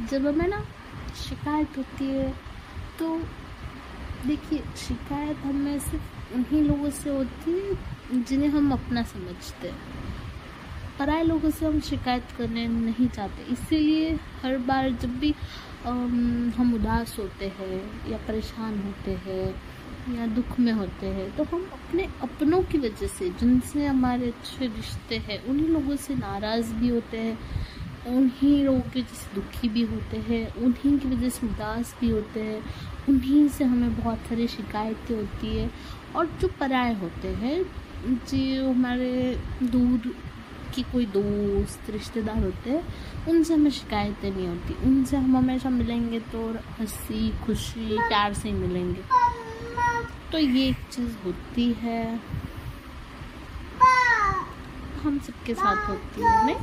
जब हमें ना शिकायत होती है तो देखिए, शिकायत हमें सिर्फ़ उन्हीं लोगों से होती है जिन्हें हम अपना समझते हैं। पराए लोगों से हम शिकायत करने नहीं चाहते। इसीलिए हर बार जब भी हम उदास होते हैं या परेशान होते हैं या दुख में होते हैं तो हम अपने अपनों की वजह से, जिनसे हमारे अच्छे रिश्ते हैं, उन्हीं लोगों से नाराज़ भी होते हैं। उन्हीं लोगों की वजह से दुखी भी होते हैं, उन्हीं की वजह से उदास भी होते हैं, उन्हीं से हमें बहुत सारी शिकायतें होती है और जो पराए होते हैं। जो हमारे दूर की कोई दोस्त, रिश्तेदार होते हैं, उनसे हमें शिकायतें नहीं होती। उनसे हम हमेशा मिलेंगे तो हँसी, खुशी, प्यार से ही मिलेंगे। तो ये एक चीज़ होती है। हम सबके साथ होती है, नहीं?